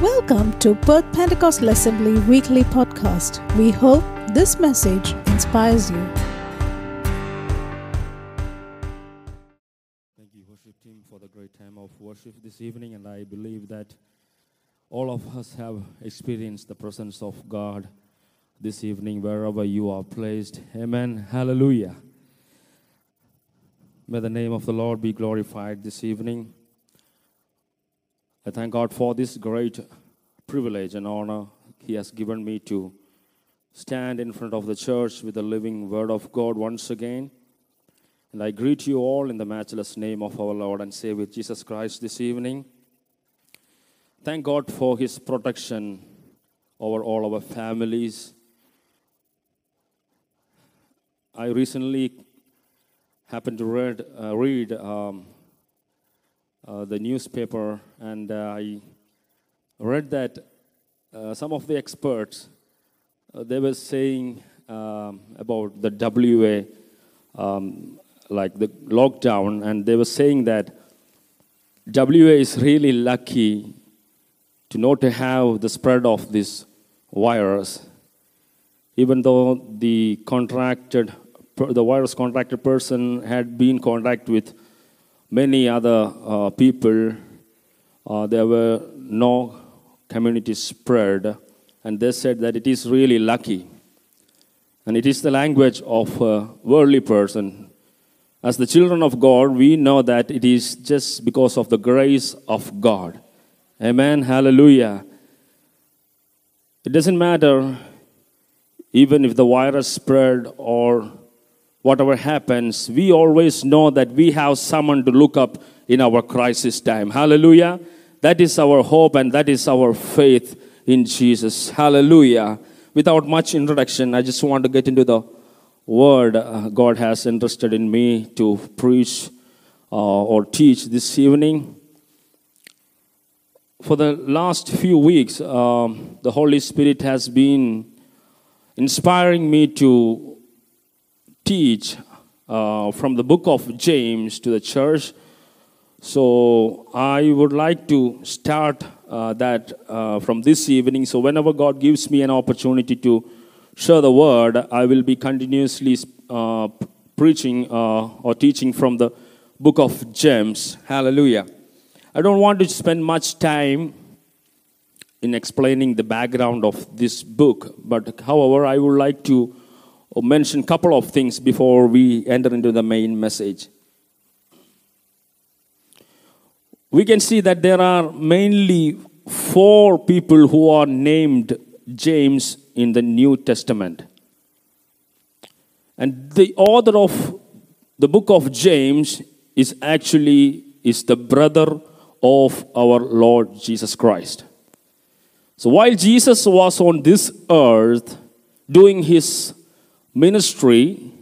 Welcome to Perth Pentecostal Assembly Weekly Podcast. We hope this message inspires you. Thank you, worship team, for the great time of worship this evening. And I believe that all of us have experienced the presence of God this evening, wherever you are placed. Amen. Hallelujah. May the name of the Lord be glorified this evening. I thank God for this great privilege and honor He has given me to stand in front of the church with the living Word of God once again. And I greet you all in the matchless name of our Lord and Savior Jesus Christ this evening. Thank God for His protection over all our families. I recently happened to read, uh, read um, the newspaper, and uh, I read that uh, some of the experts uh, they were saying um, about the WA, um, like the lockdown, and they were saying that WA is really lucky to not have the spread of this virus, even though the contracted, the virus contracted person had been contact with many other uh, people. Uh, there were no community spread, and they said that it is really lucky. And it is the language of a worldly person. As the children of God, we know that it is just because of the grace of God. Amen. Hallelujah. It doesn't matter even if the virus spread or whatever happens, we always know that we have someone to look up in our crisis time. Hallelujah. That is our hope and that is our faith in Jesus. Hallelujah. Without much introduction, I just want to get into the word uh, God has entrusted in me to preach uh, or teach this evening. For the last few weeks, um, the Holy Spirit has been inspiring me to teach uh, from the book of James to the church. So I would like to start uh, that uh, from this evening. So whenever God gives me an opportunity to share the word, I will be continuously uh, preaching uh, or teaching from the book of James. Hallelujah. I don't want to spend much time in explaining the background of this book, but however, I would like to mention a couple of things before we enter into the main message. We can see that there are mainly four people who are named James in the New Testament. And the author of the book of James is actually is the brother of our Lord Jesus Christ. So while Jesus was on this earth doing his ministry,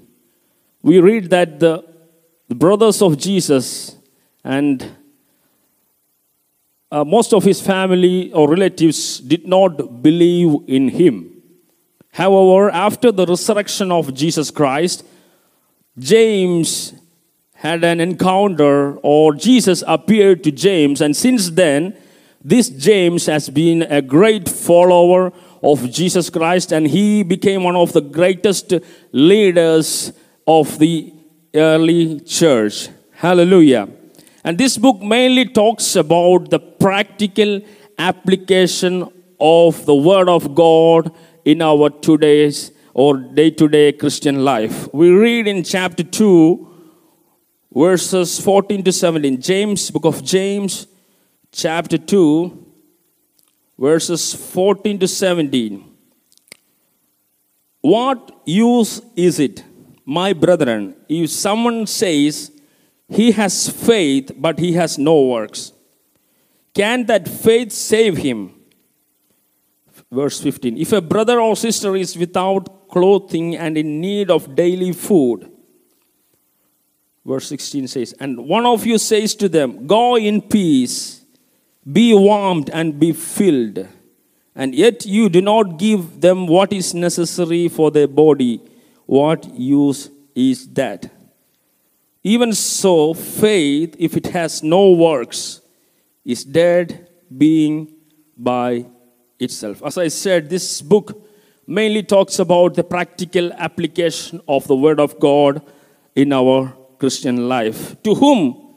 we read that the, the brothers of Jesus and uh, most of his family or relatives did not believe in him. However, after the resurrection of Jesus Christ, James had an encounter, or Jesus appeared to James, and since then, this James has been a great follower of Jesus Christ, and he became one of the greatest leaders of the early church. Hallelujah. And this book mainly talks about the practical application of the Word of God in our today's or day to day Christian life. We read in chapter 2, verses 14 to 17. James, book of James, chapter 2, verses 14 to 17. What use is it, my brethren, if someone says he has faith, but he has no works? Can that faith save him? Verse 15 If a brother or sister is without clothing and in need of daily food, verse 16 says, And one of you says to them, Go in peace, be warmed and be filled, and yet you do not give them what is necessary for their body, what use is that? Even so, faith, if it has no works, is dead, being by itself. As I said, this book mainly talks about the practical application of the Word of God in our Christian life. To whom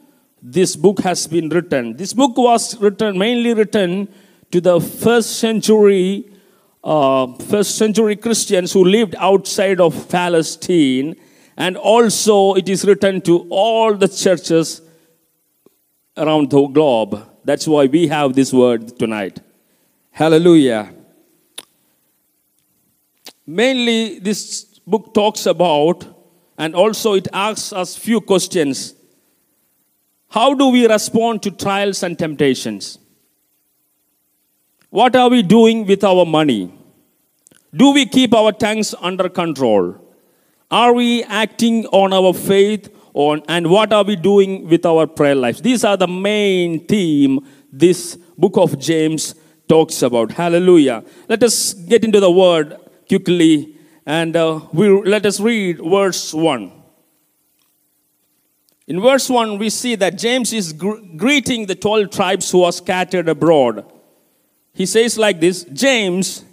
this book has been written? This book was written, mainly written to the first century, uh, first century Christians who lived outside of Palestine, and also it is written to all the churches around the globe. That's why we have this word tonight. Hallelujah. Mainly, this book talks about, and also it asks us few questions. How do we respond to trials and temptations? What are we doing with our money? Do we keep our tongues under control? Are we acting on our faith on, and what are we doing with our prayer lives? These are the main theme this book of James talks about. Hallelujah. Let us get into the word quickly and uh, we, let us read verse 1. In verse 1, we see that James is gr- greeting the 12 tribes who are scattered abroad. He says like this James,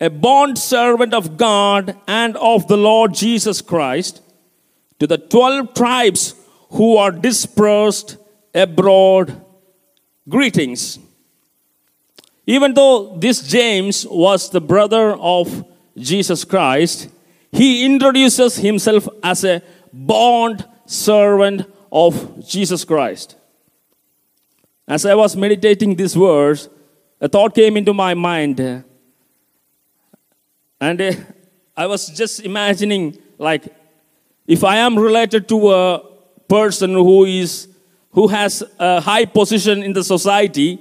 a bond servant of God and of the Lord Jesus Christ, to the 12 tribes who are dispersed abroad, greetings. Even though this James was the brother of Jesus Christ, he introduces himself as a bond servant of Jesus Christ. As I was meditating this verse, a thought came into my mind. And uh, I was just imagining, like, if I am related to a person who is who has a high position in the society,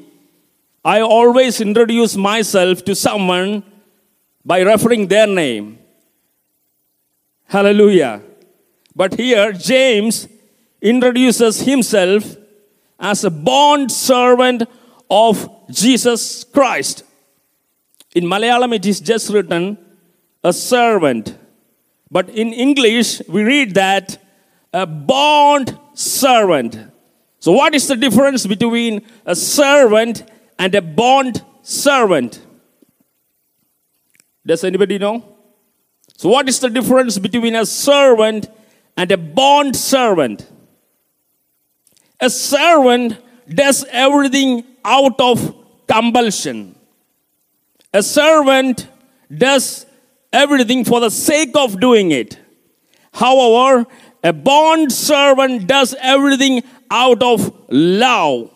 I always introduce myself to someone by referring their name. Hallelujah. But here, James introduces himself as a bond servant of Jesus Christ. In Malayalam, it is just written a servant. But in English, we read that a bond servant. So, what is the difference between a servant and a bond servant? Does anybody know? So, what is the difference between a servant and a bond servant? A servant does everything out of compulsion. A servant does everything for the sake of doing it. However, a bond servant does everything out of love.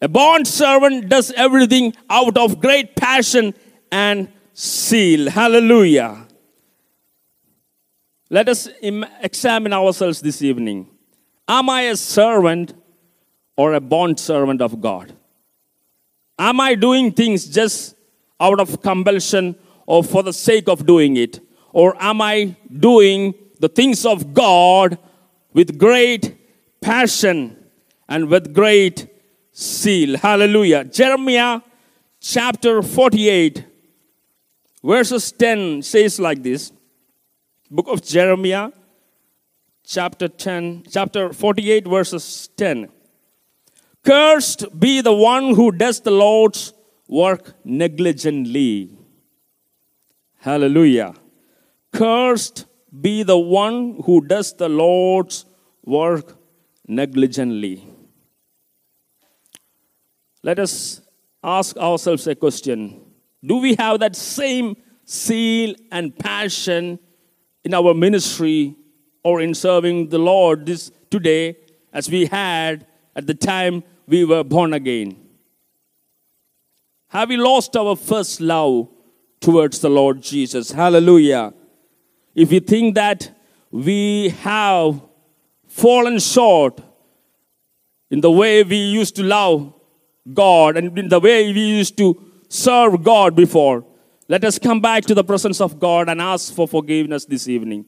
A bond servant does everything out of great passion and zeal. Hallelujah. Let us examine ourselves this evening. Am I a servant or a bond servant of God? Am I doing things just out of compulsion or for the sake of doing it? Or am I doing the things of God with great passion and with great zeal? Hallelujah. Jeremiah chapter 48, verses 10 says like this Book of Jeremiah, chapter 10, chapter 48, verses 10. Cursed be the one who does the Lord's work negligently. Hallelujah. Cursed be the one who does the Lord's work negligently. Let us ask ourselves a question Do we have that same zeal and passion in our ministry or in serving the Lord this today as we had at the time we were born again? Have we lost our first love towards the Lord Jesus? Hallelujah. If we think that we have fallen short in the way we used to love God and in the way we used to serve God before, let us come back to the presence of God and ask for forgiveness this evening.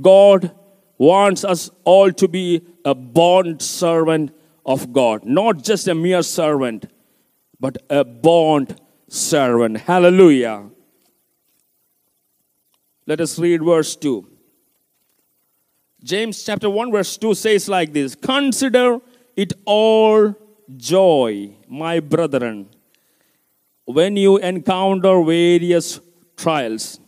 God wants us all to be a bond servant of God, not just a mere servant, but a bond servant. Hallelujah. Let us read verse 2. James chapter 1, verse 2 says like this Consider it all joy, my brethren, when you encounter various trials.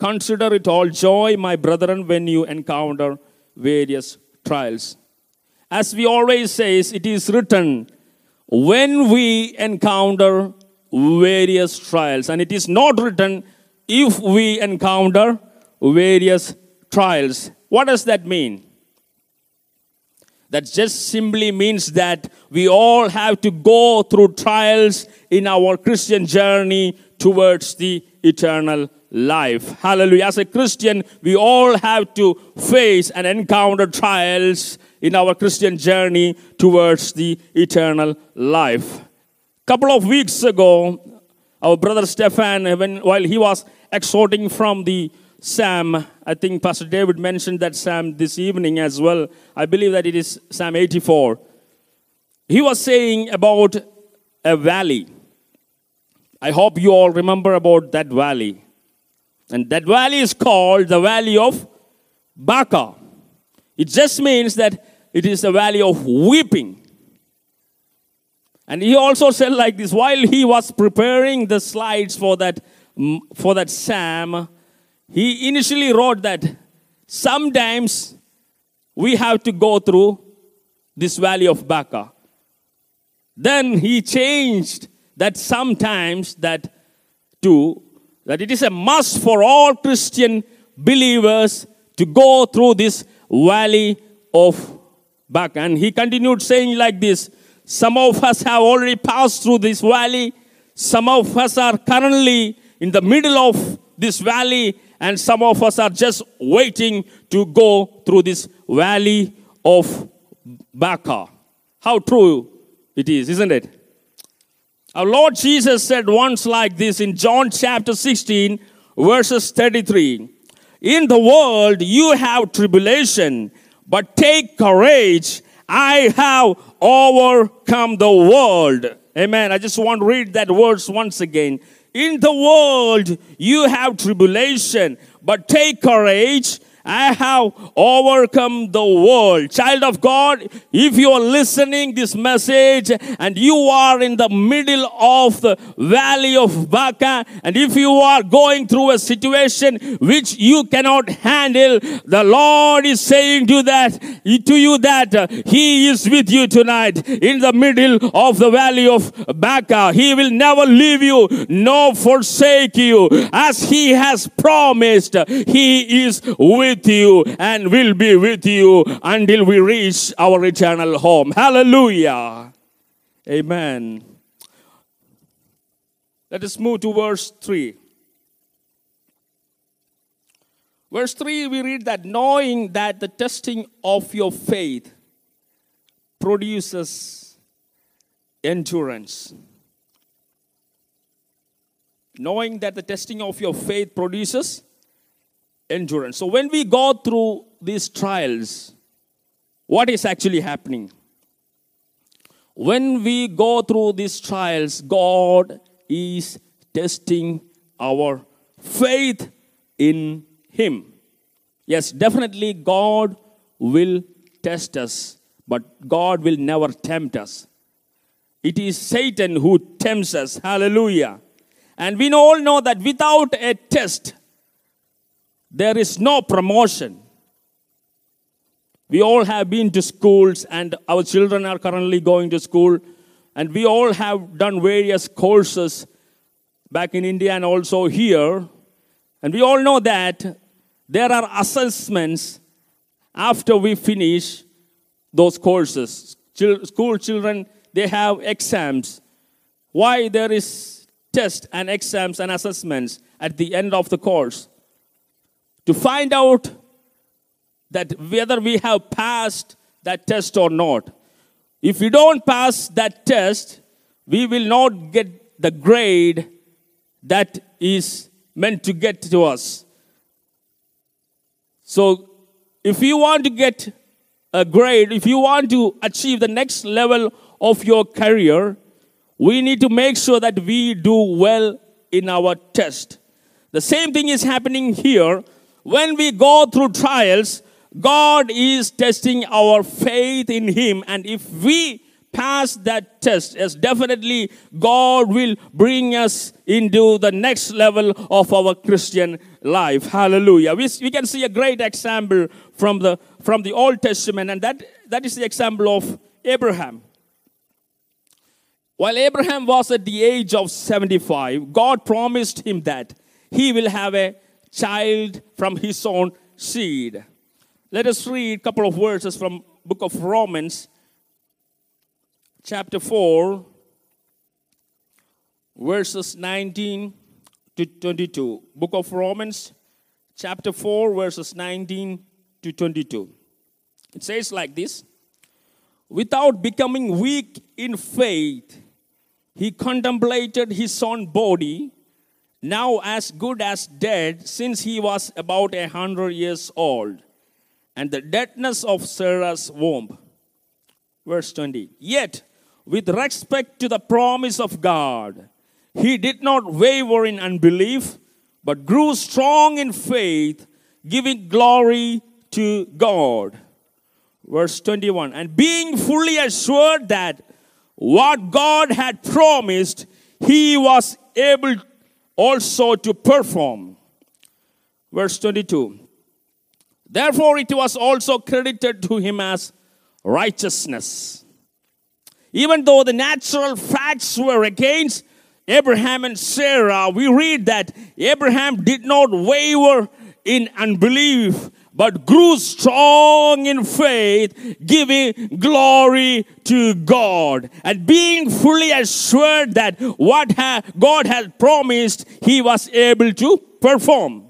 Consider it all joy, my brethren, when you encounter various trials. As we always say, it is written, when we encounter various trials. And it is not written, if we encounter various trials. What does that mean? That just simply means that we all have to go through trials in our Christian journey towards the eternal life. Hallelujah. As a Christian, we all have to face and encounter trials in our Christian journey towards the eternal life. A Couple of weeks ago, our brother Stefan, when, while he was exhorting from the Psalm, I think Pastor David mentioned that Psalm this evening as well. I believe that it is Psalm 84. He was saying about a valley. I hope you all remember about that valley. And that valley is called the Valley of Baca. It just means that it is a valley of weeping. And he also said like this while he was preparing the slides for that for that psalm, he initially wrote that sometimes we have to go through this valley of Baca. Then he changed that sometimes that to that it is a must for all Christian believers to go through this valley of Baca. And he continued saying like this Some of us have already passed through this valley, some of us are currently in the middle of this valley, and some of us are just waiting to go through this valley of Baca. How true it is, isn't it? Our Lord Jesus said once like this in John chapter 16, verses 33 In the world you have tribulation, but take courage. I have overcome the world. Amen. I just want to read that verse once again. In the world you have tribulation, but take courage. I have overcome the world. Child of God, if you are listening this message and you are in the middle of the valley of Baca and if you are going through a situation which you cannot handle, the Lord is saying to that to you that uh, he is with you tonight in the middle of the valley of Baca. He will never leave you nor forsake you as he has promised. He is with with you and will be with you until we reach our eternal home. Hallelujah. Amen. Let us move to verse 3. Verse 3, we read that knowing that the testing of your faith produces endurance. Knowing that the testing of your faith produces endurance. So when we go through these trials, what is actually happening? When we go through these trials, God is testing our faith in Him. Yes, definitely God will test us, but God will never tempt us. It is Satan who tempts us. Hallelujah. And we all know that without a test, there is no promotion. We all have been to schools, and our children are currently going to school, and we all have done various courses back in India and also here. And we all know that there are assessments after we finish those courses. School children, they have exams. Why there is test and exams and assessments at the end of the course? To find out that whether we have passed that test or not. If we don't pass that test, we will not get the grade that is meant to get to us. So, if you want to get a grade, if you want to achieve the next level of your career, we need to make sure that we do well in our test. The same thing is happening here when we go through trials, God is testing our faith in Him. And if we pass that test, yes, definitely God will bring us into the next level of our Christian life. Hallelujah. We, we can see a great example from the from the Old Testament, and that, that is the example of Abraham. While Abraham was at the age of 75, God promised him that he will have a child from his own seed. Let us read a couple of verses from book of Romans chapter 4 verses 19 to 22. Book of Romans chapter 4 verses 19 to 22. It says like this Without becoming weak in faith, he contemplated his own body, now as good as dead, since he was about a hundred years old, and the deadness of Sarah's womb. Verse 20. Yet, with respect to the promise of God, he did not waver in unbelief, but grew strong in faith, giving glory to God. Verse 21 And being fully assured that what God had promised, he was able also to perform. Verse 22 Therefore, it was also credited to him as righteousness. Even though the natural facts were against Abraham and Sarah, we read that Abraham did not waver in unbelief, but grew strong in faith, giving glory to God. And being fully assured that what God had promised, he was able to perform.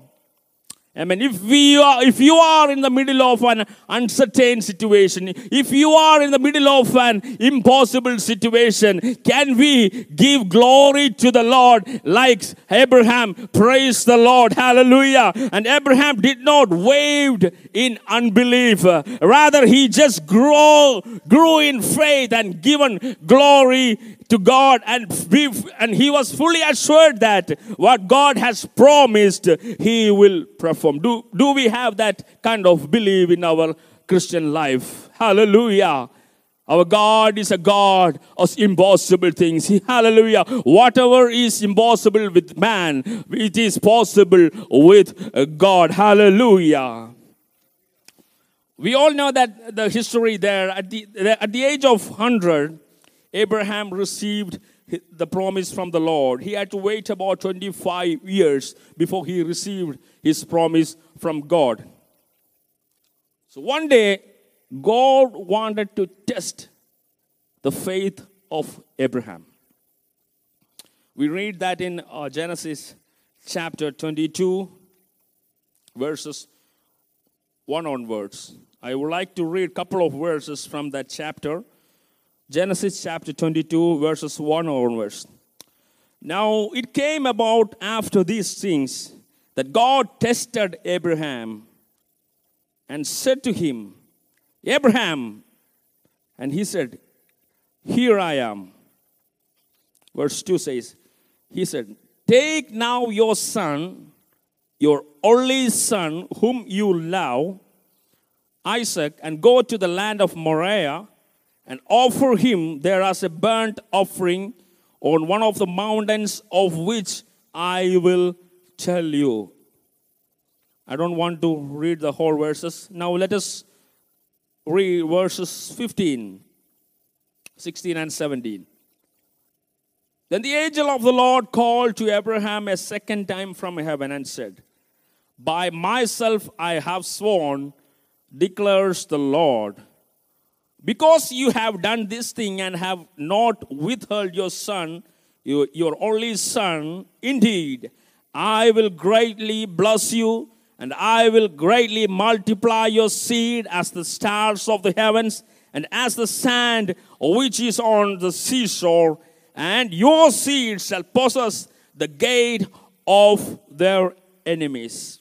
I mean, if we are, if you are in the middle of an uncertain situation, if you are in the middle of an impossible situation, can we give glory to the Lord like Abraham? Praise the Lord, Hallelujah! And Abraham did not waver in unbelief; rather, he just grew, grew in faith and given glory to God, and be, and he was fully assured that what God has promised, he will perform. Do, do we have that kind of belief in our Christian life? Hallelujah. Our God is a God of impossible things. Hallelujah. Whatever is impossible with man, it is possible with God. Hallelujah. We all know that the history there. At the, at the age of 100, Abraham received the promise from the Lord. He had to wait about 25 years before he received his promise from God. So one day, God wanted to test the faith of Abraham. We read that in uh, Genesis chapter 22, verses 1 onwards. I would like to read a couple of verses from that chapter. Genesis chapter 22, verses 1 onwards. Now it came about after these things that God tested Abraham and said to him, Abraham, and he said, Here I am. Verse 2 says, He said, Take now your son, your only son, whom you love, Isaac, and go to the land of Moriah and offer him there as a burnt offering on one of the mountains of which I will tell you. I don't want to read the whole verses. Now let us read verses 15, 16, and 17. Then the angel of the Lord called to Abraham a second time from heaven and said, By myself I have sworn, declares the Lord, because you have done this thing and have not withheld your son, your, your only son, indeed, I will greatly bless you, and I will greatly multiply your seed as the stars of the heavens, and as the sand which is on the seashore, and your seed shall possess the gate of their enemies.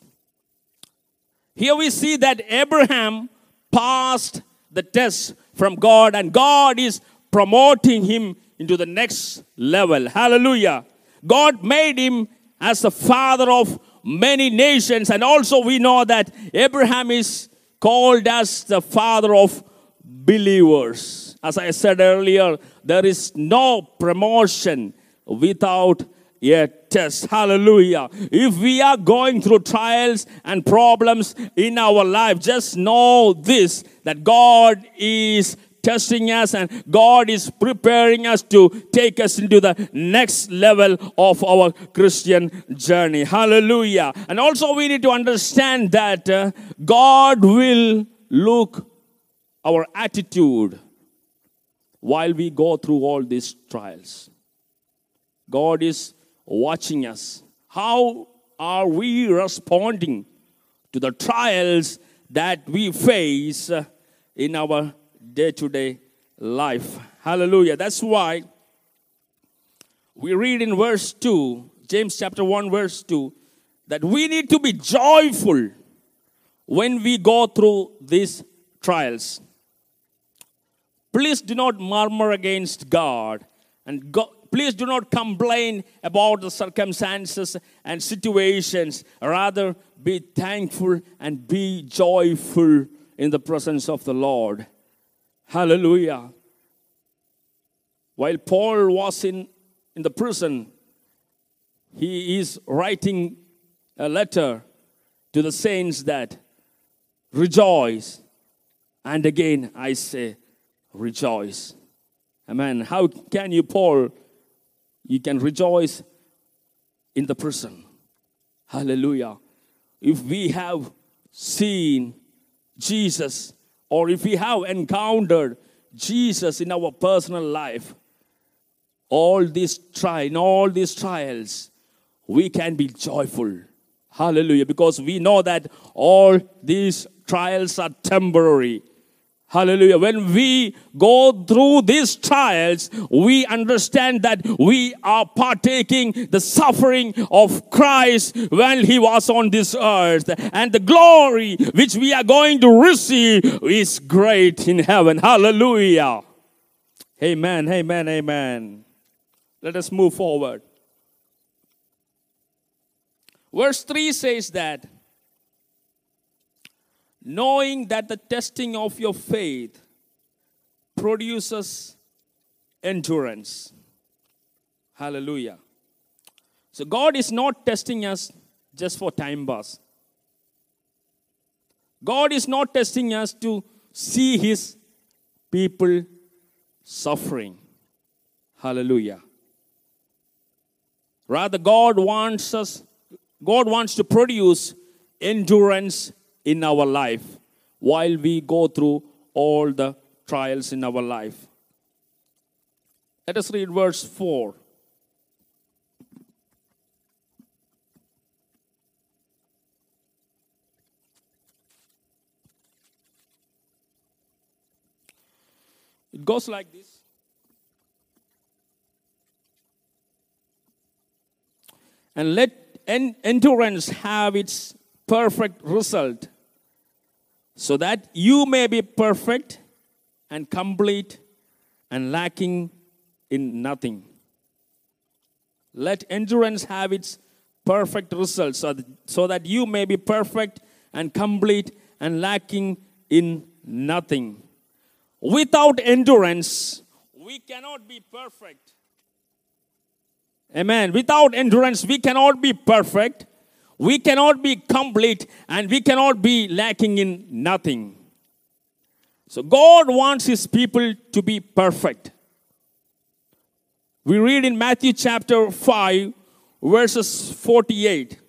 Here we see that Abraham passed the test from God, and God is promoting him into the next level. Hallelujah. God made him as the father of many nations. And also, we know that Abraham is called as the father of believers. As I said earlier, there is no promotion without a test. Hallelujah. If we are going through trials and problems in our life, just know this that God is testing us and God is preparing us to take us into the next level of our Christian journey. Hallelujah. And also, we need to understand that uh, God will look our attitude while we go through all these trials. God is watching us. How are we responding to the trials that we face in our day to day life? Hallelujah. That's why we read in verse 2, James chapter 1, verse 2, that we need to be joyful when we go through these trials. Please do not murmur against God and God, please do not complain about the circumstances and situations. Rather, be thankful and be joyful in the presence of the Lord. Hallelujah. While Paul was in, in the prison, he is writing a letter to the saints that rejoice. And again, I say, rejoice. Amen. How can you, Paul? You can rejoice in the prison. Hallelujah. If we have seen Jesus or if we have encountered Jesus in our personal life, all these trials, all these trials, we can be joyful. Hallelujah. Because we know that all these trials are temporary. Hallelujah. When we go through these trials, we understand that we are partaking the suffering of Christ when he was on this earth. And the glory which we are going to receive is great in heaven. Hallelujah. Amen. Amen. Amen. Let us move forward. Verse 3 says that knowing that the testing of your faith produces endurance. Hallelujah. So God is not testing us just for time pass. God is not testing us to see his people suffering. Hallelujah. Rather, God wants us, God wants to produce endurance in our life while we go through all the trials in our life. Let us read verse 4. It goes like this. And let endurance have its perfect result, so that you may be perfect and complete and lacking in nothing. Let endurance have its perfect result, so that, so that you may be perfect and complete and lacking in nothing. Without endurance, we cannot be perfect. Amen. Without endurance, we cannot be perfect we cannot be complete and we cannot be lacking in nothing. So God wants his people to be perfect. We read in Matthew chapter 5, verses 48.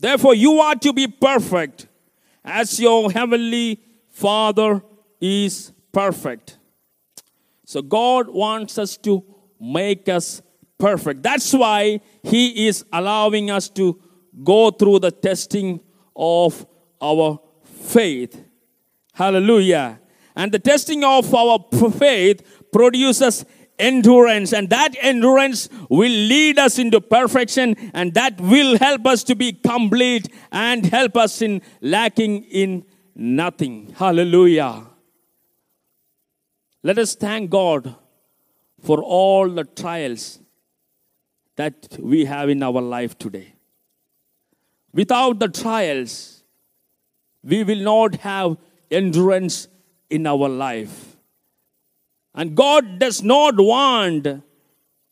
Therefore, you are to be perfect as your heavenly Father is perfect. So, God wants us to make us perfect. That's why He is allowing us to go through the testing of our faith. Hallelujah. And the testing of our faith produces endurance, and that endurance will lead us into perfection, and that will help us to be complete and help us in lacking in nothing. Hallelujah. Let us thank God for all the trials that we have in our life today. Without the trials, we will not have endurance in our life. And God does not want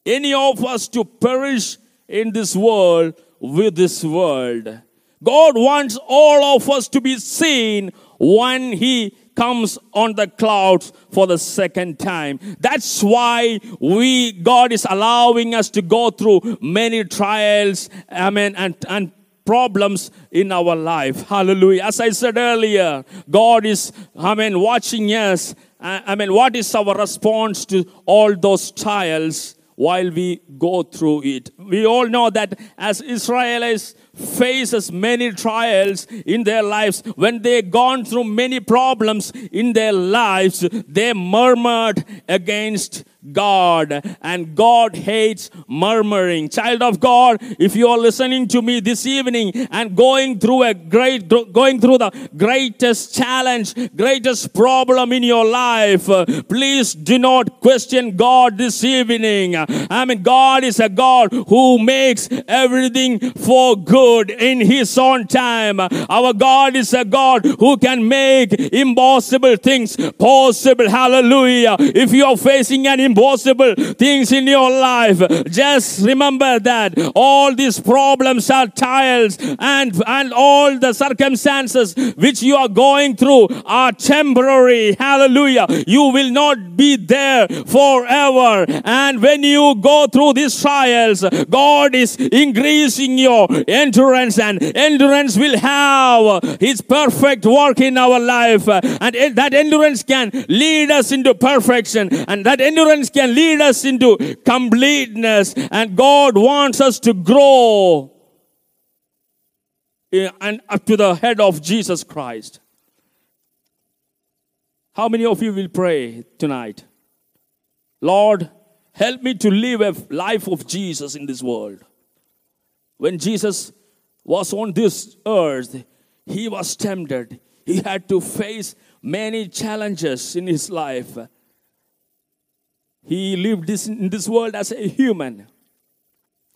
any of us to perish in this world with this world. God wants all of us to be seen when He comes on the clouds for the second time. That's why we, God is allowing us to go through many trials, amen, and, and problems in our life. Hallelujah. As I said earlier, God is, I mean, watching us. I mean, what is our response to all those trials while we go through it? We all know that as Israelites faces many trials in their lives, when they gone through many problems in their lives, they murmured against God and God hates murmuring. Child of God, if you are listening to me this evening and going through a great, going through the greatest challenge, greatest problem in your life, please do not question God this evening. I mean, God is a God who makes everything for good in His own time. Our God is a God who can make impossible things possible. Hallelujah. If you are facing an impossible things in your life, just remember that all these problems are trials and, and all the circumstances which you are going through are temporary. Hallelujah. You will not be there forever. And when you go through these trials, God is increasing your endurance and endurance will have his perfect work in our life and that endurance can lead us into perfection and that endurance can lead us into completeness and God wants us to grow and up to the head of Jesus Christ. How many of you will pray tonight? Lord, help me to live a life of Jesus in this world. When Jesus was on this earth, he was tempted. He had to face many challenges in his life. He lived this, in this world as a human.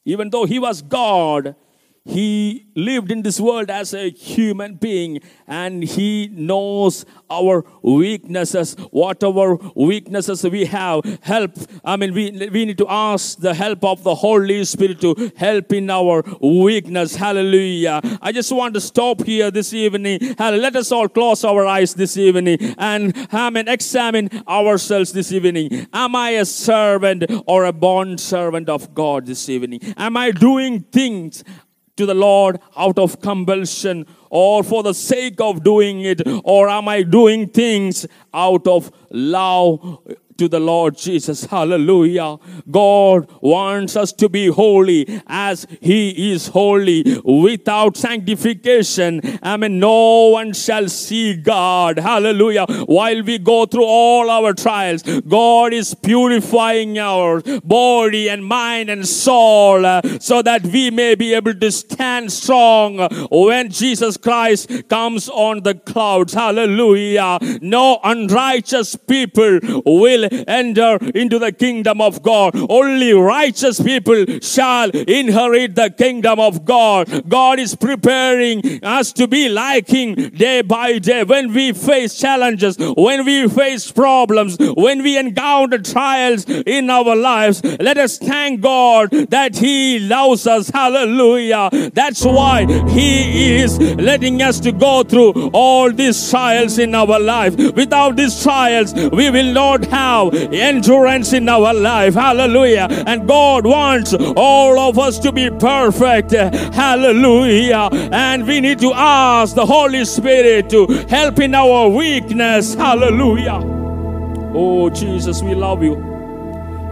Even though he was God, he lived in this world as a human being and he knows our weaknesses. Whatever weaknesses we have help i mean we, we need to ask the help of the holy spirit to help in our weakness. Hallelujah. I just want to stop here this evening. Let us all close our eyes this evening and I mean, examine ourselves this evening. Am i a servant or a bond servant of god this evening? Am i doing things to the Lord out of compulsion or for the sake of doing it? Or am I doing things out of love to the Lord Jesus. Hallelujah. God wants us to be holy as He is holy. Without sanctification, I mean, no one shall see God. Hallelujah. While we go through all our trials, God is purifying our body and mind and soul uh, so that we may be able to stand strong when Jesus Christ comes on the clouds. Hallelujah. No unrighteous people will enter into the kingdom of God. Only righteous people shall inherit the kingdom of God. God is preparing us to be like Him day by day. When we face challenges, when we face problems, when we encounter trials in our lives, let us thank God that He loves us. Hallelujah. That's why He is letting us to go through all these trials in our life. Without these trials, we will not have endurance in our life. Hallelujah. And God wants all of us to be perfect. Hallelujah. And we need to ask the Holy Spirit to help in our weakness. Hallelujah. Oh, Jesus, we love you.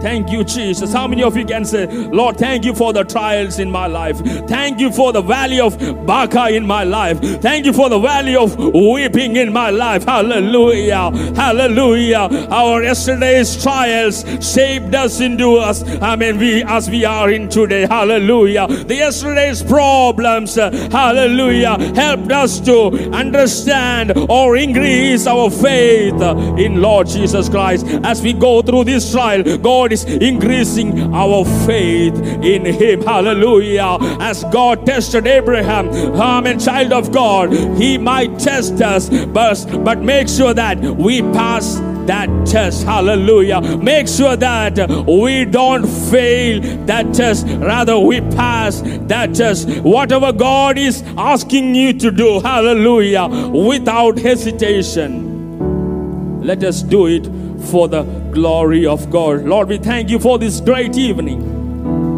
Thank you, Jesus. How many of you can say, Lord, thank you for the trials in my life. Thank you for the valley of Baca in my life. Thank you for the valley of weeping in my life. Hallelujah. Hallelujah. Our yesterday's trials shaped us into us. I mean, we as we are in today. Hallelujah. The yesterday's problems, uh, hallelujah, helped us to understand or increase our faith in Lord Jesus Christ. As we go through this trial, God God is increasing our faith in Him. Hallelujah. As God tested Abraham, Amen, child of God, He might test us, but, but make sure that we pass that test. Hallelujah. Make sure that we don't fail that test, rather, we pass that test. Whatever God is asking you to do, hallelujah, without hesitation. Let us do it for the glory of God. Lord, we thank you for this great evening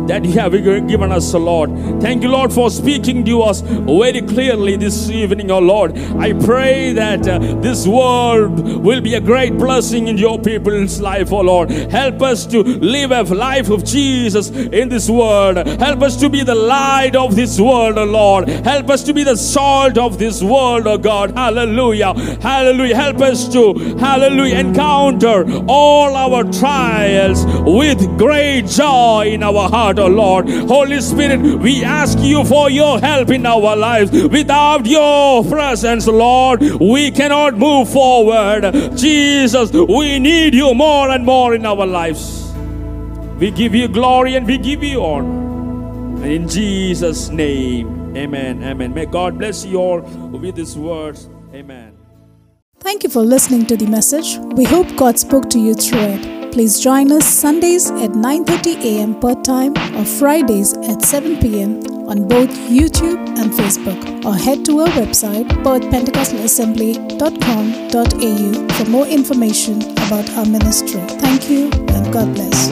that you have given us, Lord. Thank you, Lord, for speaking to us very clearly this evening, oh Lord. I pray that uh, this world will be a great blessing in your people's life, oh Lord. Help us to live a life of Jesus in this world. Help us to be the light of this world, oh Lord. Help us to be the salt of this world, oh God. Hallelujah. Hallelujah. Help us to, hallelujah, encounter all our trials with great joy in our heart, oh Lord. Holy Spirit, we ask you for your help in our lives. Without your presence, Lord, we cannot move forward. Jesus, we need you more and more in our lives. We give you glory and we give you honor. In Jesus' name, amen. Amen. May God bless you all with these words. Amen. Thank you for listening to the message. We hope God spoke to you through it. Please join us Sundays at 9:30 a.m. Perth time or Fridays at 7 p.m. on both YouTube and Facebook or head to our website perthpentecostalassembly.com.au for more information about our ministry. Thank you and God bless.